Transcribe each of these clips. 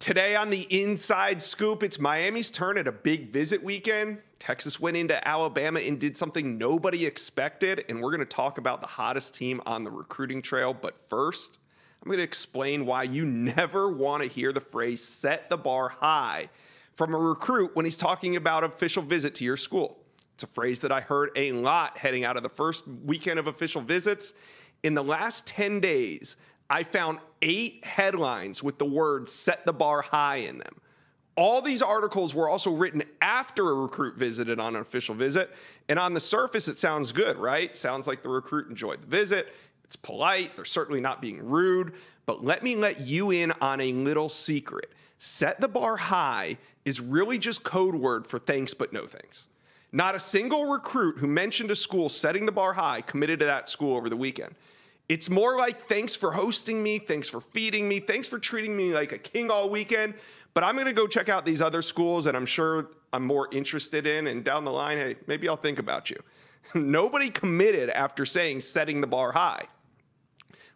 Today on the Inside Scoop, it's Miami's turn at a big visit weekend. Texas went into Alabama and did something nobody expected, and we're going to talk about the hottest team on the recruiting trail. But first, I'm going to explain why you never want to hear the phrase set the bar high from a recruit when he's talking about official visit to your school. It's a phrase that I heard a lot heading out of the first weekend of official visits. In the last 10 days, I found eight headlines with the word set the bar high in them. All these articles were also written after a recruit visited on an official visit. And on the surface, it sounds good, right? Sounds like the recruit enjoyed the visit. It's polite. They're certainly not being rude. But let me let you in on a little secret. Set the bar high is really just code word for thanks but no thanks. Not a single recruit who mentioned a school setting the bar high committed to that school over the weekend. It's more like thanks for hosting me, thanks for feeding me, thanks for treating me like a king all weekend. But I'm going to go check out these other schools and I'm sure I'm more interested in. And down the line, hey, maybe I'll think about you. Nobody committed after saying setting the bar high.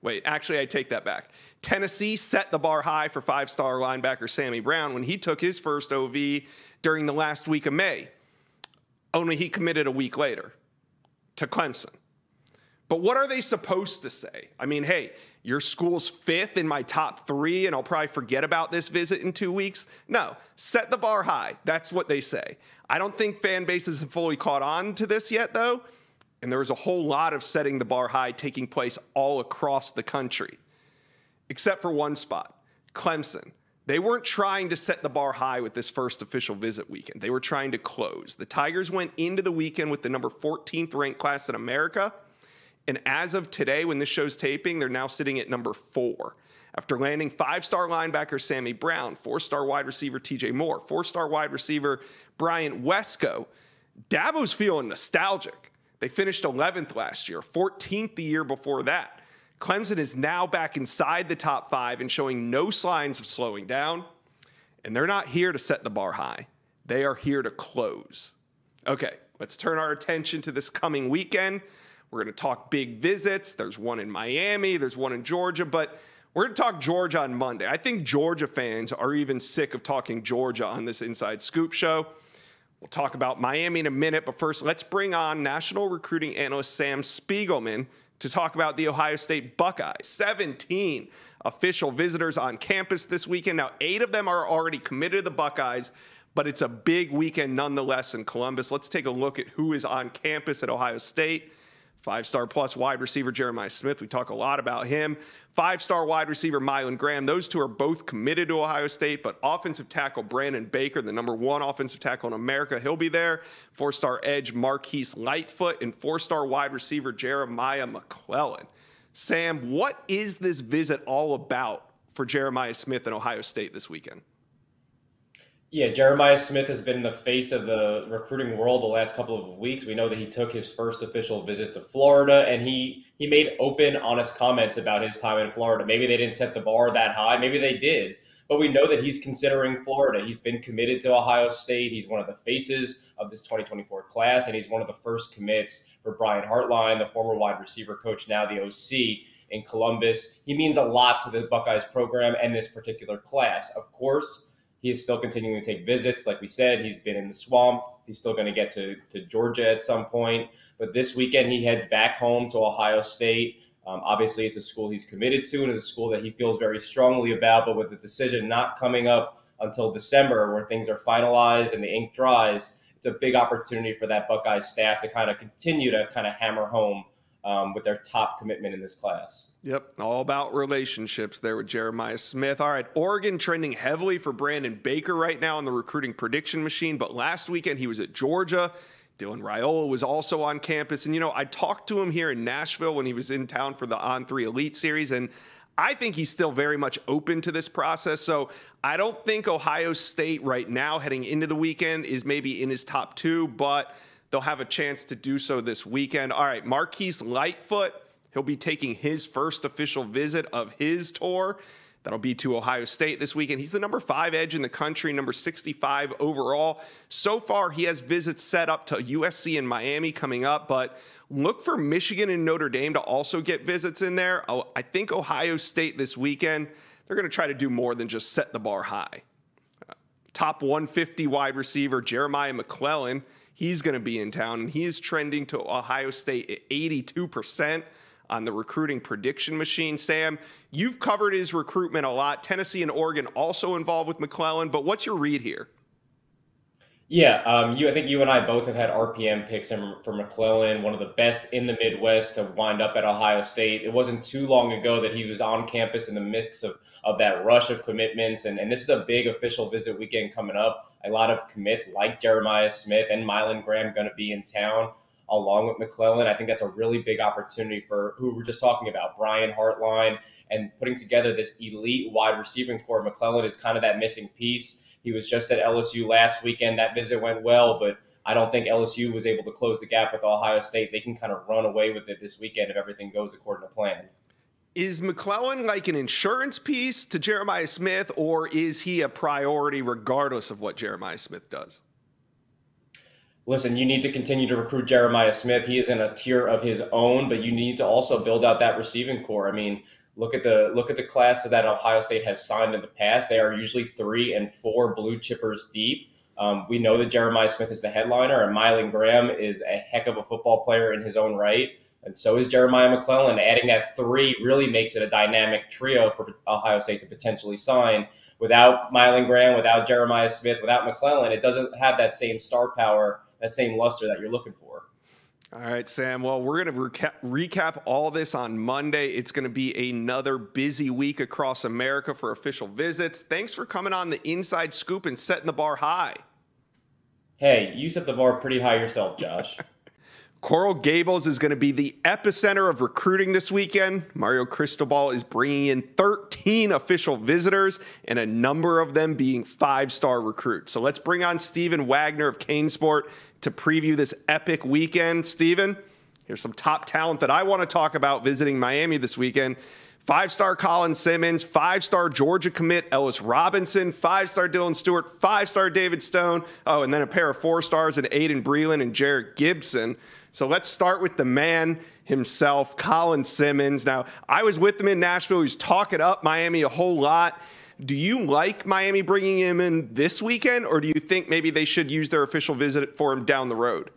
Wait, actually, I take that back. Tennessee set the bar high for five star linebacker Sammy Brown when he took his first OV during the last week of May. Only he committed a week later to Clemson. But what are they supposed to say? I mean, hey, your school's fifth in my top three, and I'll probably forget about this visit in two weeks. No, set the bar high. That's what they say. I don't think fan bases have fully caught on to this yet, though. And there was a whole lot of setting the bar high taking place all across the country, except for one spot Clemson. They weren't trying to set the bar high with this first official visit weekend. They were trying to close. The Tigers went into the weekend with the number 14th ranked class in America and as of today, when this show's taping, they're now sitting at number four. After landing five star linebacker Sammy Brown, four star wide receiver TJ Moore, four star wide receiver Bryant Wesco, Dabo's feeling nostalgic. They finished 11th last year, 14th the year before that. Clemson is now back inside the top five and showing no signs of slowing down. And they're not here to set the bar high, they are here to close. Okay, let's turn our attention to this coming weekend. We're going to talk big visits. There's one in Miami, there's one in Georgia, but we're going to talk Georgia on Monday. I think Georgia fans are even sick of talking Georgia on this Inside Scoop show. We'll talk about Miami in a minute, but first, let's bring on national recruiting analyst Sam Spiegelman to talk about the Ohio State Buckeyes. 17 official visitors on campus this weekend. Now, eight of them are already committed to the Buckeyes, but it's a big weekend nonetheless in Columbus. Let's take a look at who is on campus at Ohio State. Five star plus wide receiver Jeremiah Smith. We talk a lot about him. Five star wide receiver Mylan Graham. Those two are both committed to Ohio State, but offensive tackle Brandon Baker, the number one offensive tackle in America, he'll be there. Four star edge Marquise Lightfoot and four star wide receiver Jeremiah McClellan. Sam, what is this visit all about for Jeremiah Smith and Ohio State this weekend? Yeah, Jeremiah Smith has been the face of the recruiting world the last couple of weeks. We know that he took his first official visit to Florida and he he made open, honest comments about his time in Florida. Maybe they didn't set the bar that high, maybe they did. But we know that he's considering Florida. He's been committed to Ohio State. He's one of the faces of this 2024 class, and he's one of the first commits for Brian Hartline, the former wide receiver coach, now the OC in Columbus. He means a lot to the Buckeyes program and this particular class. Of course, he is still continuing to take visits. Like we said, he's been in the swamp. He's still going to get to, to Georgia at some point. But this weekend, he heads back home to Ohio State. Um, obviously, it's a school he's committed to and it's a school that he feels very strongly about. But with the decision not coming up until December, where things are finalized and the ink dries, it's a big opportunity for that Buckeye staff to kind of continue to kind of hammer home um, with their top commitment in this class. Yep, all about relationships there with Jeremiah Smith. All right, Oregon trending heavily for Brandon Baker right now on the recruiting prediction machine, but last weekend he was at Georgia. Dylan Raiola was also on campus. And, you know, I talked to him here in Nashville when he was in town for the On 3 Elite Series, and I think he's still very much open to this process. So I don't think Ohio State right now, heading into the weekend, is maybe in his top two, but they'll have a chance to do so this weekend. All right, Marquise Lightfoot He'll be taking his first official visit of his tour. That'll be to Ohio State this weekend. He's the number five edge in the country, number 65 overall. So far, he has visits set up to USC and Miami coming up, but look for Michigan and Notre Dame to also get visits in there. Oh, I think Ohio State this weekend, they're going to try to do more than just set the bar high. Top 150 wide receiver Jeremiah McClellan, he's going to be in town, and he is trending to Ohio State at 82% on the recruiting prediction machine. Sam, you've covered his recruitment a lot. Tennessee and Oregon also involved with McClellan, but what's your read here? Yeah, um, you. I think you and I both have had RPM picks for McClellan, one of the best in the Midwest to wind up at Ohio State. It wasn't too long ago that he was on campus in the mix of, of that rush of commitments, and, and this is a big official visit weekend coming up. A lot of commits like Jeremiah Smith and Mylan Graham going to be in town along with McClellan. I think that's a really big opportunity for who we're just talking about, Brian Hartline, and putting together this elite wide receiving corps. McClellan is kind of that missing piece. He was just at LSU last weekend. That visit went well, but I don't think LSU was able to close the gap with Ohio State. They can kind of run away with it this weekend if everything goes according to plan. Is McClellan like an insurance piece to Jeremiah Smith, or is he a priority regardless of what Jeremiah Smith does? listen, you need to continue to recruit Jeremiah Smith. He is in a tier of his own, but you need to also build out that receiving corps. I mean, look at the look at the class that Ohio State has signed in the past. They are usually three and four blue chippers deep. Um, we know that Jeremiah Smith is the headliner, and Mylan Graham is a heck of a football player in his own right. And so is Jeremiah McClellan. Adding that three really makes it a dynamic trio for Ohio State to potentially sign. Without Mylan Graham, without Jeremiah Smith, without McClellan, it doesn't have that same star power that same luster that you're looking for. All right, Sam. Well, we're going to recap, recap all this on Monday. It's going to be another busy week across America for official visits. Thanks for coming on the inside scoop and setting the bar high. Hey, you set the bar pretty high yourself, Josh. Coral Gables is going to be the epicenter of recruiting this weekend. Mario Cristobal is bringing in 13 official visitors, and a number of them being five star recruits. So let's bring on Stephen Wagner of CaneSport to preview this epic weekend. Stephen, here's some top talent that I want to talk about visiting Miami this weekend. Five star Colin Simmons, five star Georgia commit Ellis Robinson, five star Dylan Stewart, five star David Stone. Oh, and then a pair of four stars in Aydin Breland and Jerrick Gibson. So let's start with the man himself, Colin Simmons. Now, I was with him in Nashville. He's talking up Miami a whole lot. Do you like Miami bringing him in this weekend, or do you think maybe they should use their official visit for him down the road?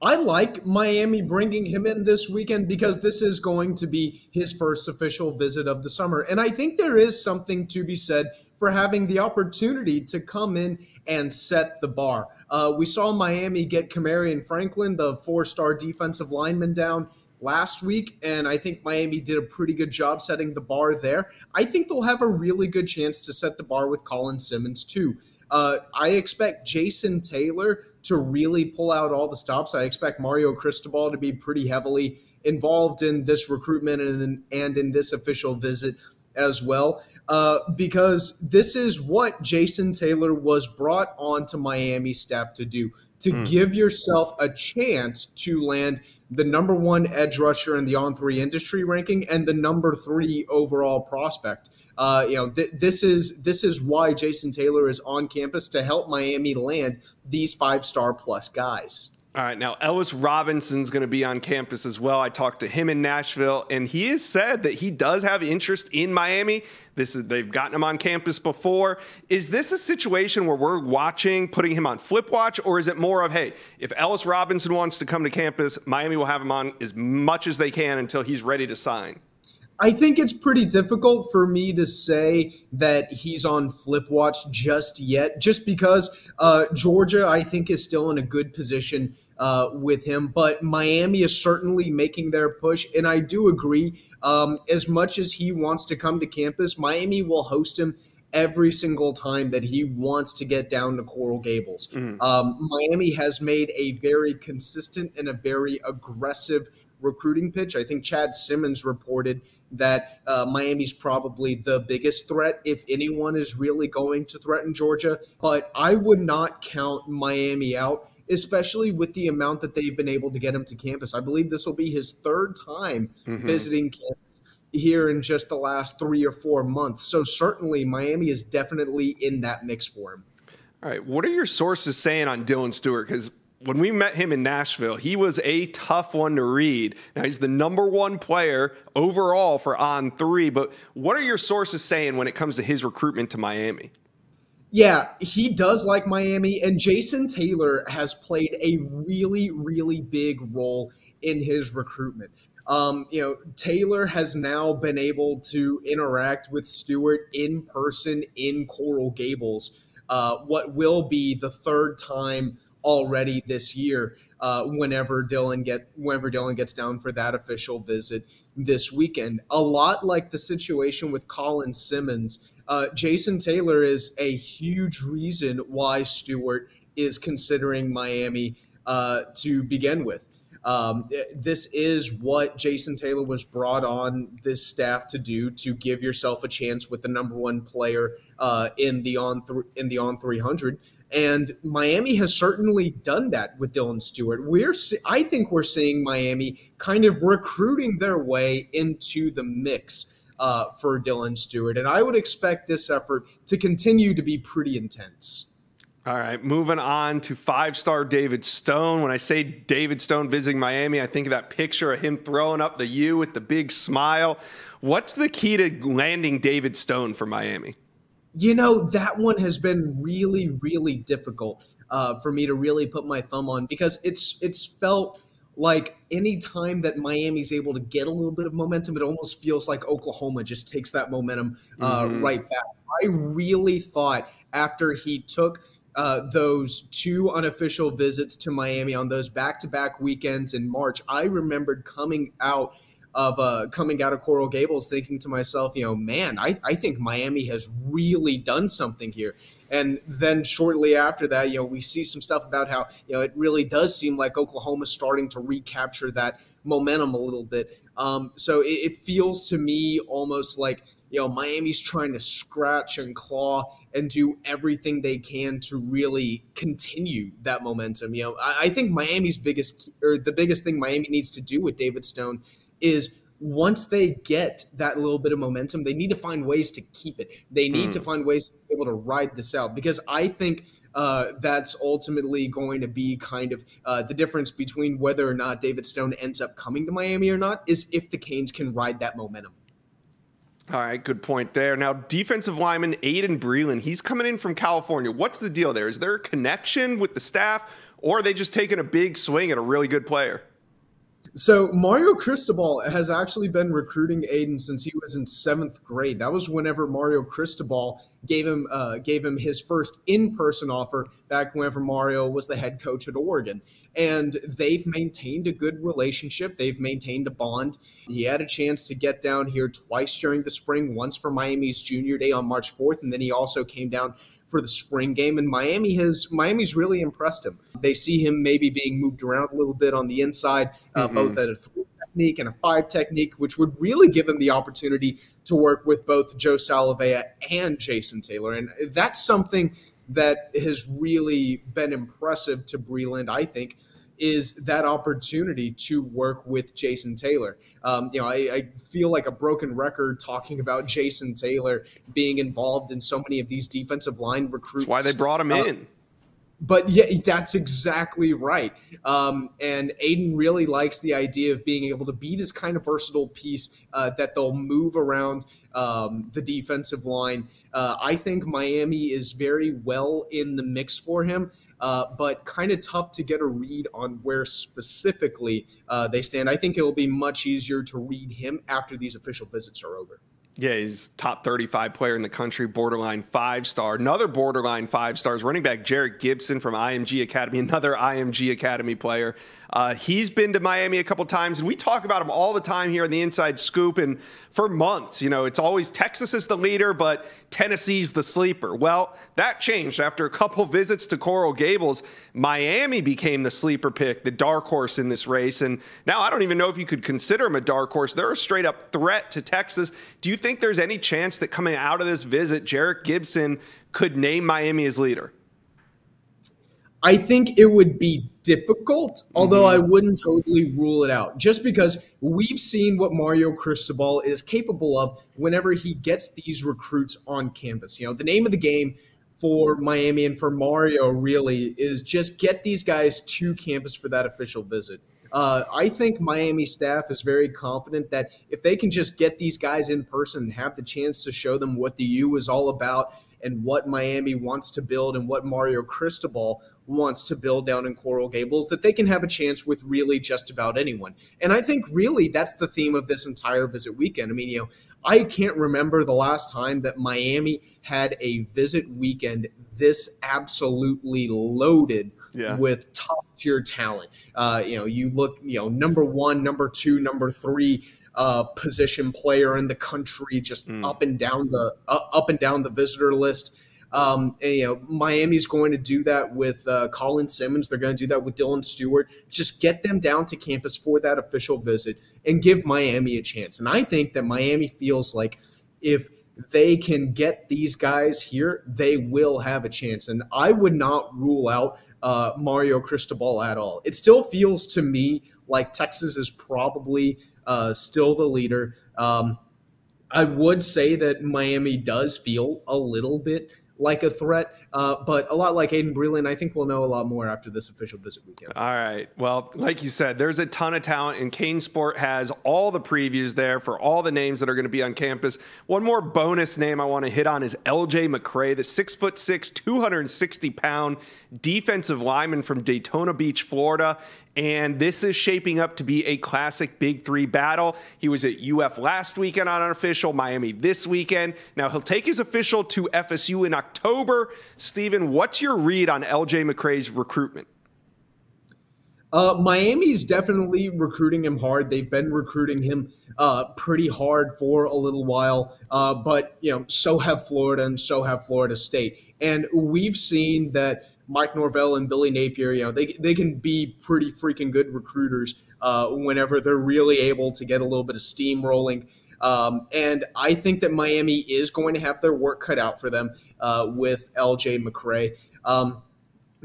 I like Miami bringing him in this weekend because this is going to be his first official visit of the summer. And I think there is something to be said for having the opportunity to come in and set the bar. Uh, we saw Miami get Kamarion Franklin, the four star defensive lineman, down last week, and I think Miami did a pretty good job setting the bar there. I think they'll have a really good chance to set the bar with Colin Simmons, too. Uh, I expect Jason Taylor to really pull out all the stops. I expect Mario Cristobal to be pretty heavily involved in this recruitment and, and in this official visit as well uh, because this is what Jason Taylor was brought on to Miami staff to do to mm. give yourself a chance to land the number one edge rusher in the on three industry ranking and the number three overall prospect. Uh, you know, th- this is this is why Jason Taylor is on campus to help Miami land these five star plus guys. All right, now Ellis Robinson's going to be on campus as well. I talked to him in Nashville, and he has said that he does have interest in Miami. This is they've gotten him on campus before. Is this a situation where we're watching, putting him on flip watch, or is it more of hey, if Ellis Robinson wants to come to campus, Miami will have him on as much as they can until he's ready to sign? I think it's pretty difficult for me to say that he's on flip watch just yet, just because uh, Georgia, I think, is still in a good position uh, with him. But Miami is certainly making their push. And I do agree, um, as much as he wants to come to campus, Miami will host him every single time that he wants to get down to Coral Gables. Mm-hmm. Um, Miami has made a very consistent and a very aggressive recruiting pitch. I think Chad Simmons reported that uh, Miami's probably the biggest threat if anyone is really going to threaten Georgia. But I would not count Miami out, especially with the amount that they've been able to get him to campus. I believe this will be his third time mm-hmm. visiting campus here in just the last three or four months. So certainly Miami is definitely in that mix for him. All right. What are your sources saying on Dylan Stewart? Because when we met him in Nashville, he was a tough one to read. Now he's the number one player overall for on three. But what are your sources saying when it comes to his recruitment to Miami? Yeah, he does like Miami, and Jason Taylor has played a really, really big role in his recruitment. Um, you know, Taylor has now been able to interact with Stewart in person in Coral Gables. Uh, what will be the third time already this year. Uh, whenever Dylan get whenever Dylan gets down for that official visit this weekend, a lot like the situation with Colin Simmons, uh, Jason Taylor is a huge reason why Stewart is considering Miami uh, to begin with. Um, this is what Jason Taylor was brought on this staff to do to give yourself a chance with the number one player uh, in the on th- in the on 300. And Miami has certainly done that with Dylan Stewart. We're, I think, we're seeing Miami kind of recruiting their way into the mix uh, for Dylan Stewart, and I would expect this effort to continue to be pretty intense. All right, moving on to five star David Stone. When I say David Stone visiting Miami, I think of that picture of him throwing up the U with the big smile. What's the key to landing David Stone for Miami? You know, that one has been really, really difficult uh, for me to really put my thumb on because it's it's felt like any time that Miami's able to get a little bit of momentum, it almost feels like Oklahoma just takes that momentum uh, mm-hmm. right back. I really thought after he took uh, those two unofficial visits to Miami on those back-to-back weekends in March, I remembered coming out of uh, coming out of Coral Gables, thinking to myself, you know, man, I, I think Miami has really done something here. And then shortly after that, you know, we see some stuff about how you know it really does seem like Oklahoma's starting to recapture that momentum a little bit. Um, so it, it feels to me almost like you know Miami's trying to scratch and claw and do everything they can to really continue that momentum. You know, I, I think Miami's biggest or the biggest thing Miami needs to do with David Stone is once they get that little bit of momentum, they need to find ways to keep it. They need mm. to find ways to be able to ride this out because I think uh, that's ultimately going to be kind of uh, the difference between whether or not David Stone ends up coming to Miami or not is if the Canes can ride that momentum. All right, good point there. Now, defensive lineman Aydin Breland, he's coming in from California. What's the deal there? Is there a connection with the staff, or are they just taking a big swing at a really good player? So Mario Cristobal has actually been recruiting Aydin since he was in seventh grade. That was whenever Mario Cristobal gave him uh, gave him his first in person offer back whenever Mario was the head coach at Oregon. And they've maintained a good relationship. They've maintained a bond. He had a chance to get down here twice during the spring, once for Miami's junior day on March 4th, and then he also came down for the spring game. And Miami has Miami's really impressed him. They see him maybe being moved around a little bit on the inside, uh, mm-hmm. both at a three technique and a five technique, which would really give him the opportunity to work with both Joe Salavea and Jason Taylor. And that's something that has really been impressive to Breland, I think is that opportunity to work with Jason Taylor. Um, you know, I, I, feel like a broken record talking about Jason Taylor being involved in so many of these defensive line recruits. That's why they brought him uh, in. But yeah, that's exactly right. Um, and Aydin really likes the idea of being able to be this kind of versatile piece uh, that they'll move around um, the defensive line. Uh, I think Miami is very well in the mix for him uh, but kind of tough to get a read on where specifically uh, they stand. I think it will be much easier to read him after these official visits are over. Yeah, he's top 35 player in the country, borderline five star. Another borderline five stars, running back Jerrick Gibson from IMG Academy, another IMG Academy player. Uh, he's been to Miami a couple times, and we talk about him all the time here on the Inside Scoop. And for months, you know, it's always Texas is the leader, but Tennessee's the sleeper. Well, that changed after a couple visits to Coral Gables. Miami became the sleeper pick, the dark horse in this race. And now I don't even know if you could consider him a dark horse. They're a straight up threat to Texas. Do you think there's any chance that coming out of this visit, Jerrick Gibson could name Miami as leader? I think it would be difficult, although mm-hmm. I wouldn't totally rule it out. Just because we've seen what Mario Cristobal is capable of whenever he gets these recruits on campus. You know, the name of the game for Miami and for Mario really is just get these guys to campus for that official visit. Uh, I think Miami staff is very confident that if they can just get these guys in person and have the chance to show them what the U is all about and what Miami wants to build and what Mario Cristobal wants to build down in Coral Gables, that they can have a chance with really just about anyone. And I think really that's the theme of this entire visit weekend. I mean, you know, I can't remember the last time that Miami had a visit weekend this absolutely loaded yeah. with top tier talent. Uh, you know, you look, you know, number one, number two, number three uh, position player in the country, just mm. up and down the uh, up and down the visitor list. Um, and, you know, Miami's going to do that with uh, Colin Simmons. They're going to do that with Dylan Stewart. Just get them down to campus for that official visit and give Miami a chance. And I think that Miami feels like if they can get these guys here, they will have a chance. And I would not rule out uh, Mario Cristobal at all. It still feels to me like Texas is probably uh, still the leader. Um, I would say that Miami does feel a little bit like a threat. Uh, but a lot like Aydin Breland, I think we'll know a lot more after this official visit weekend. All right. Well, like you said, there's a ton of talent, and CaneSport has all the previews there for all the names that are going to be on campus. One more bonus name I want to hit on is LJ McCray, the six foot six, 260 pound defensive lineman from Daytona Beach, Florida. And this is shaping up to be a classic Big Three battle. He was at UF last weekend on unofficial, Miami this weekend. Now he'll take his official to FSU in October. Stephen, what's your read on LJ McCray's recruitment? Uh, Miami's definitely recruiting him hard. They've been recruiting him uh, pretty hard for a little while, uh, but you know, so have Florida and so have Florida State. And we've seen that Mike Norvell and Billy Napier, you know, they, they can be pretty freaking good recruiters uh, whenever they're really able to get a little bit of steam rolling. Um, and I think that Miami is going to have their work cut out for them uh, with LJ McCray. Um,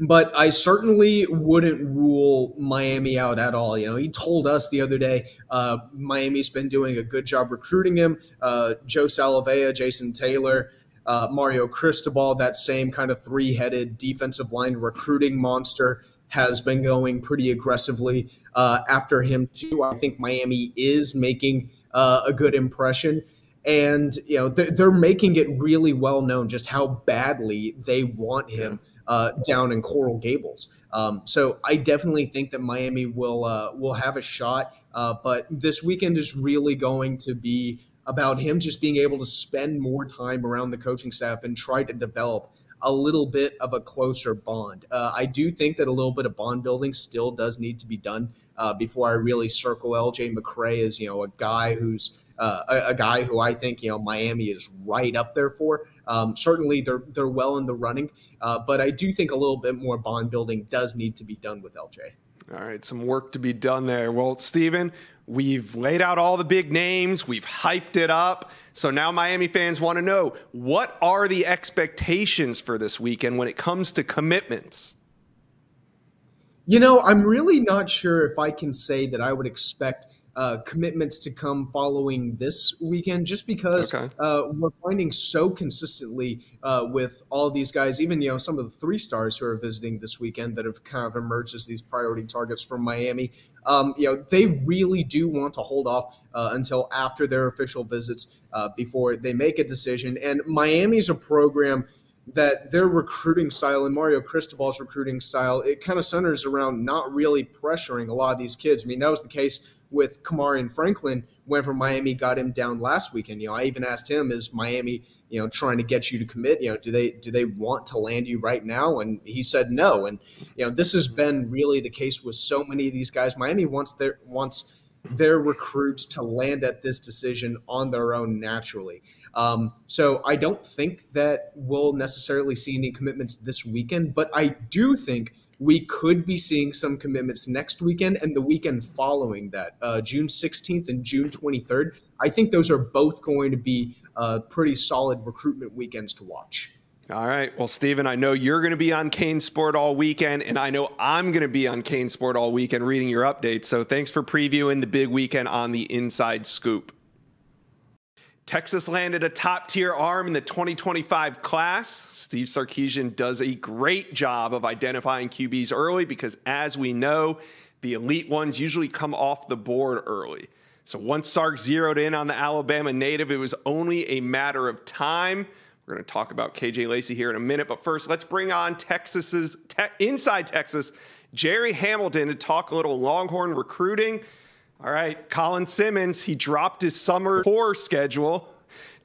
but I certainly wouldn't rule Miami out at all. You know, he told us the other day uh, Miami's been doing a good job recruiting him. Uh, Joe Salavea, Jason Taylor, uh, Mario Cristobal, that same kind of three headed defensive line recruiting monster, has been going pretty aggressively uh, after him, too. I think Miami is making uh, a good impression. And, you know, they're, they're, making it really well known just how badly they want him uh, down in Coral Gables. Um, so I definitely think that Miami will uh, will have a shot. Uh, but this weekend is really going to be about him just being able to spend more time around the coaching staff and try to develop a little bit of a closer bond. Uh, I do think that a little bit of bond building still does need to be done uh, before I really circle LJ McCray as you know a guy who's uh, a, a, guy who I think you know Miami is right up there for. Um, certainly, they're they're well in the running, uh, but I do think a little bit more bond building does need to be done with LJ. All right, some work to be done there. Well, Stephen, we've laid out all the big names, we've hyped it up. So now Miami fans want to know what are the expectations for this weekend when it comes to commitments? You know, I'm really not sure if I can say that I would expect uh, commitments to come following this weekend, just because okay. uh, we're finding so consistently uh, with all these guys, even you know some of the three stars who are visiting this weekend that have kind of emerged as these priority targets from Miami. Um, you know, they really do want to hold off uh, until after their official visits uh, before they make a decision. And Miami's a program that their recruiting style and Mario Cristobal's recruiting style, it kind of centers around not really pressuring a lot of these kids. I mean, that was the case with Kamarion Franklin whenever Miami got him down last weekend. You know, I even asked him, is Miami, you know, trying to get you to commit? You know, do they do they want to land you right now? And he said no. And you know, this has been really the case with so many of these guys. Miami wants their wants their recruits to land at this decision on their own naturally. Um, so I don't think that we'll necessarily see any commitments this weekend, but I do think we could be seeing some commitments next weekend and the weekend following that, uh, June 16th and June 23rd. I think those are both going to be uh, pretty solid recruitment weekends to watch. All right. Well, Stephen, I know you're going to be on CaneSport all weekend, and I know I'm going to be on CaneSport all weekend reading your updates. So thanks for previewing the big weekend on the Inside Scoop. Texas landed a top tier arm in the 2025 class. Steve Sarkisian does a great job of identifying QBs early because, as we know, the elite ones usually come off the board early. So once Sark zeroed in on the Alabama native, it was only a matter of time. We're going to talk about KJ Lacey here in a minute, but first, let's bring on Texas's te- inside Texas, Jerry Hamilton, to talk a little Longhorn recruiting. All right, Colin Simmons, he dropped his summer tour schedule.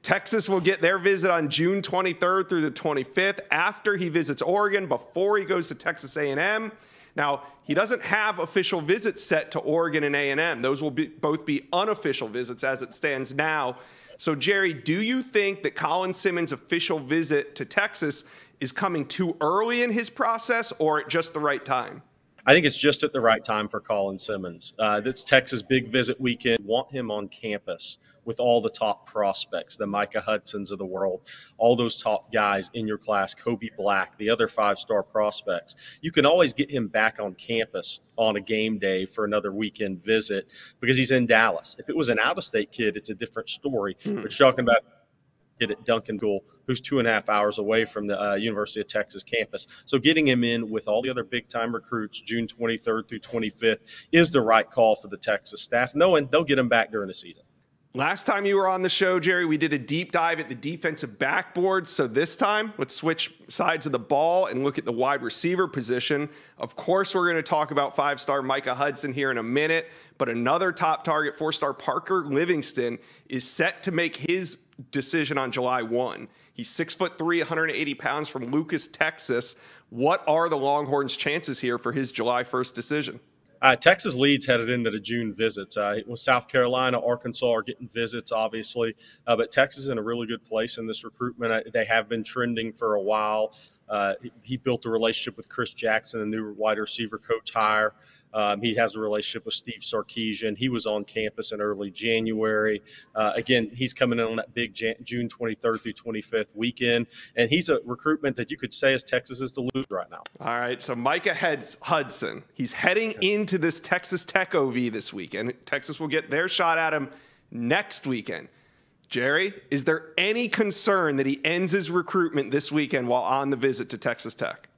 Texas will get their visit on June 23rd through the 25th after he visits Oregon before he goes to Texas A&M. Now, he doesn't have official visits set to Oregon and A&M. Those will be, both be unofficial visits as it stands now. So, Jerry, do you think that Colin Simmons' official visit to Texas is coming too early in his process or at just the right time? I think it's just at the right time for Colin Simmons. Uh, that's Texas big visit weekend. Want him on campus with all the top prospects, the Micah Hudsons of the world, all those top guys in your class, Kobe Black, the other five star prospects. You can always get him back on campus on a game day for another weekend visit because he's in Dallas. If it was an out of state kid, it's a different story. Mm. We're talking about kid at Duncanville, who's two and a half hours away from the uh, University of Texas campus. So getting him in with all the other big time recruits, June 23rd through 25th, is the right call for the Texas staff, knowing they'll get him back during the season. Last time you were on the show, Jerry, we did a deep dive at the defensive backboard. So this time, let's switch sides of the ball and look at the wide receiver position. Of course, we're going to talk about five star Micah Hudson here in a minute, but another top target, four star Parker Livingstone, is set to make his decision on July 1. He's six foot three, 180 pounds from Lucas, Texas. What are the Longhorns' chances here for his July 1st decision? Uh, Texas leads headed into the June visits. Uh, South Carolina, Arkansas are getting visits, obviously, uh, but Texas is in a really good place in this recruitment. Uh, they have been trending for a while. Uh, he, built a relationship with Chris Jackson, a new wide receiver coach hire. Um, he has a relationship with Steve Sarkisian. He was on campus in early January. Uh, again, he's coming in on that big Jan- June 23rd through 25th weekend, and he's a recruitment that you could say is Texas's to lose right now. All right, so Micah Heads Hudson, he's heading into this Texas Tech OV this weekend. Texas will get their shot at him next weekend. Jerry, is there any concern that he ends his recruitment this weekend while on the visit to Texas Tech?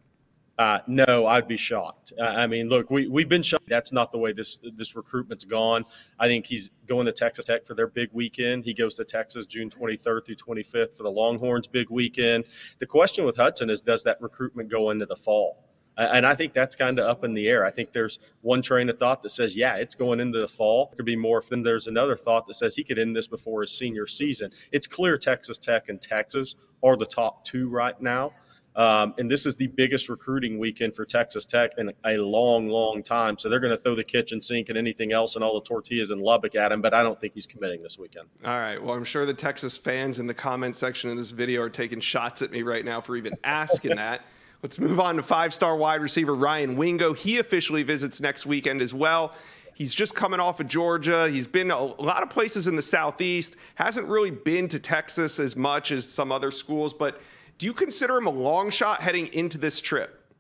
Uh, no, I'd be shocked. Uh, I mean, look, we we've been shocked. That's not the way this this recruitment's gone. I think he's going to Texas Tech for their big weekend. He goes to Texas June 23rd through 25th for the Longhorns' big weekend. The question with Hudson is, does that recruitment go into the fall? And I think that's kind of up in the air. I think there's one train of thought that says, yeah, it's going into the fall. It could be more. Then there's another thought that says he could end this before his senior season. It's clear Texas Tech and Texas are the top two right now. Um, and this is the biggest recruiting weekend for Texas Tech in a long, long time. So they're going to throw the kitchen sink and anything else and all the tortillas in Lubbock at him. But I don't think he's committing this weekend. All right. Well, I'm sure the Texas fans in the comment section of this video are taking shots at me right now for even asking that. Let's move on to five star wide receiver Ryan Wingo. He officially visits next weekend as well. He's just coming off of Georgia. He's been a lot of places in the Southeast, hasn't really been to Texas as much as some other schools, but do you consider him a long shot heading into this trip?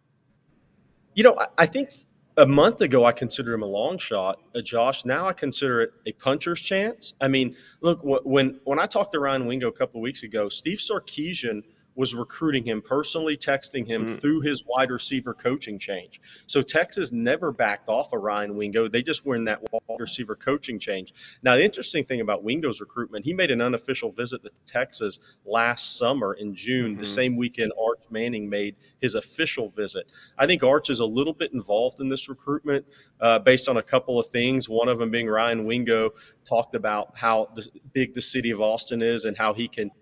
You know, I think a month ago I considered him a long shot, uh, Josh. Now I consider it a puncher's chance. I mean, look when when I talked to Ryan Wingo a couple weeks ago, Steve Sarkisian – was recruiting him, personally texting him mm. through his wide receiver coaching change. So Texas never backed off of Ryan Wingo. They just were in that wide receiver coaching change. Now, the interesting thing about Wingo's recruitment, he made an unofficial visit to Texas last summer in June, mm-hmm. the same weekend Arch Manning made his official visit. I think Arch is a little bit involved in this recruitment uh, based on a couple of things. One of them being Ryan Wingo talked about how the, big the city of Austin is and how he can –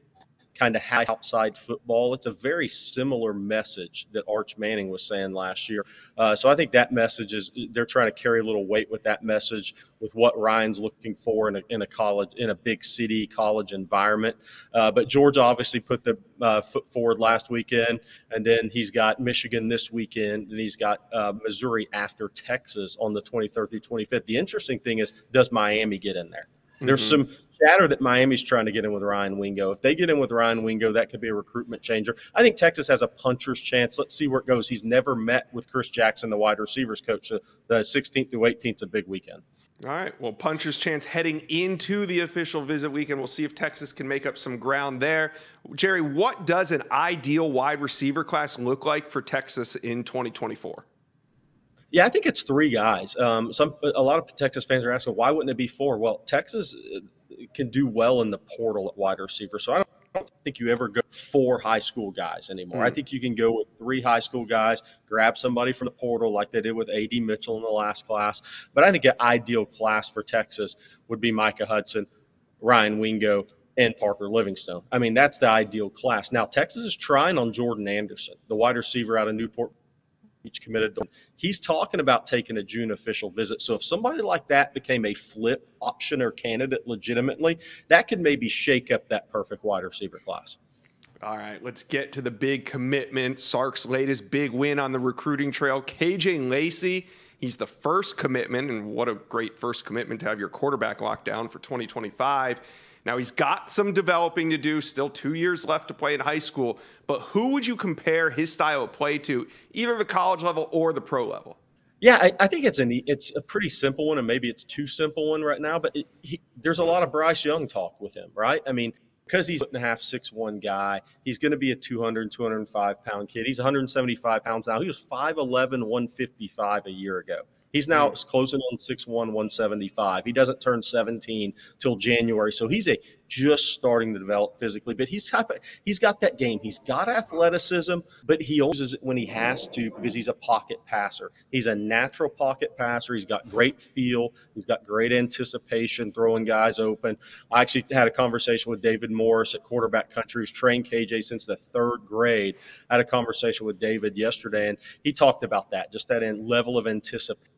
kind of high outside football. It's a very similar message that Arch Manning was saying last year. Uh, so I think that message is they're trying to carry a little weight with that message with what Ryan's looking for in a, in a college in a big city college environment. Uh, but Georgia obviously put the uh, foot forward last weekend, and then he's got Michigan this weekend, and he's got uh, Missouri after Texas on the 23rd through 25th. The interesting thing is, does Miami get in there? There's mm-hmm. some chatter that Miami's trying to get in with Ryan Wingo. If they get in with Ryan Wingo, that could be a recruitment changer. I think Texas has a puncher's chance. Let's see where it goes. He's never met with Chris Jackson, the wide receivers coach. So the 16th through 18th is a big weekend. All right. Well, puncher's chance heading into the official visit weekend. We'll see if Texas can make up some ground there. Jerry, what does an ideal wide receiver class look like for Texas in 2024? Yeah, I think it's three guys. Um, some a lot of Texas fans are asking why wouldn't it be four? Well, Texas uh, can do well in the portal at wide receiver, so I don't don't think you ever go four high school guys anymore. Mm. I hmm. think you can go with three high school guys, grab somebody from the portal like they did with AD Mitchell in the last class. But I think an ideal class for Texas would be Micah Hudson, Ryan Wingo, and Parker Livingstone. I mean, that's the ideal class. Now, Texas is trying on Jordan Anderson, the wide receiver out of Newport each committed. He's talking about taking a June official visit. So if somebody like that became a flip option or candidate legitimately, that could maybe shake up that perfect wide receiver class. All right, let's get to the big commitment. Sark's latest big win on the recruiting trail. KJ Lacey, he's the first commitment, and what a great first commitment to have your quarterback locked down for 2025. Now he's got some developing to do, still two years left to play in high school. But who would you compare his style of play to, either the college level or the pro level? Yeah, I, I think it's a it's a pretty simple one, and maybe it's too simple one right now. But it, he, there's a lot of Bryce Young talk with him, right? I mean, because he's a half six one guy, he's going to be a 200, 205 pound kid. He's 175 pounds now. He was 5'11, 155 a year ago. He's now mm. closing on 6'1, 175. He doesn't turn 17 till January. So he's a just starting to develop physically, but he's type of, he's got that game. He's got athleticism, but he uses it when he has to because he's a pocket passer. He's a natural pocket passer. He's got great feel. He's got great anticipation, throwing guys open. I actually had a conversation with David Morris at Quarterback Country, who's trained KJ since the third grade. I had a conversation with David yesterday, and he talked about that, just that level of anticipation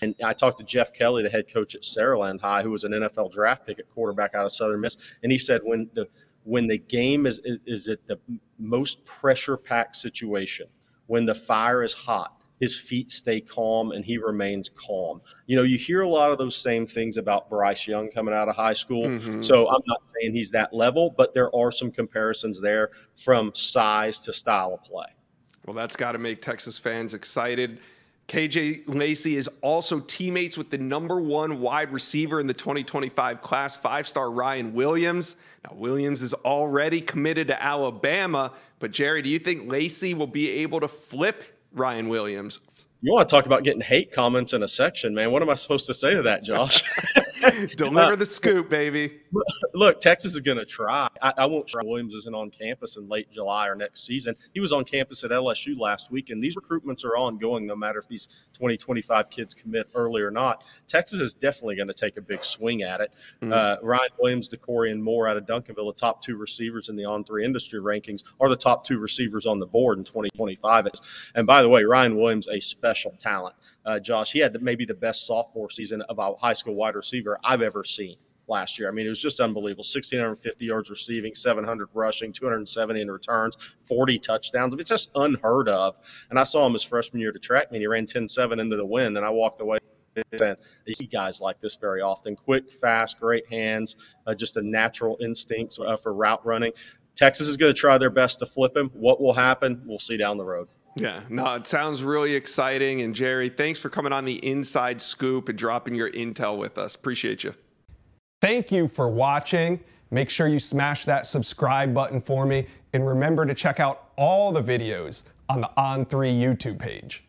and I talked to Jeff Kelly, the head coach at Saraland High, who was an NFL draft pick at quarterback out of Southern Miss, and he said when the when the game is is at the most pressure packed situation, when the fire is hot, his feet stay calm and he remains calm. You know, you hear a lot of those same things about Bryce Young coming out of high school. Mm-hmm. So I'm not saying he's that level, but there are some comparisons there from size to style of play. Well, that's got to make Texas fans excited. KJ Lacey is also teammates with the number one wide receiver in the 2025 class, five star Ryan Williams. Now, Williams is already committed to Alabama, but Jerry, do you think Lacey will be able to flip Ryan Williams? You want to talk about getting hate comments in a section, man. What am I supposed to say to that, Josh? Deliver the scoop, baby. Look, Texas is going to try. I, I, won't try. Williams isn't on campus in late July or next season. He was on campus at LSU last week, and these recruitments are ongoing no matter if these 2025 kids commit early or not. Texas is definitely going to take a big swing at it. Mm-hmm. Uh, Ryan Williams, Dakorien Moore out of Duncanville, the top two receivers in the on three industry rankings, are the top two receivers on the board in 2025. And by the way, Ryan Williams, a special talent. Uh, Josh, he had the, maybe the best sophomore season of a high school wide receiver I've ever seen last year. I mean, it was just unbelievable. 1,650 yards receiving, 700 rushing, 270 in returns, 40 touchdowns. It's just unheard of. And I saw him his freshman year to track me, and he ran 10-7 into the wind, and I walked away. And you see guys like this very often. Quick, fast, great hands, uh, just a natural instinct uh, for route running. Texas is going to try their best to flip him. What will happen? We'll see down the road. Yeah, no, it sounds really exciting. And Jerry, thanks for coming on the inside scoop and dropping your intel with us. Appreciate you. Thank you for watching. Make sure you smash that subscribe button for me. And remember to check out all the videos on the On3 YouTube page.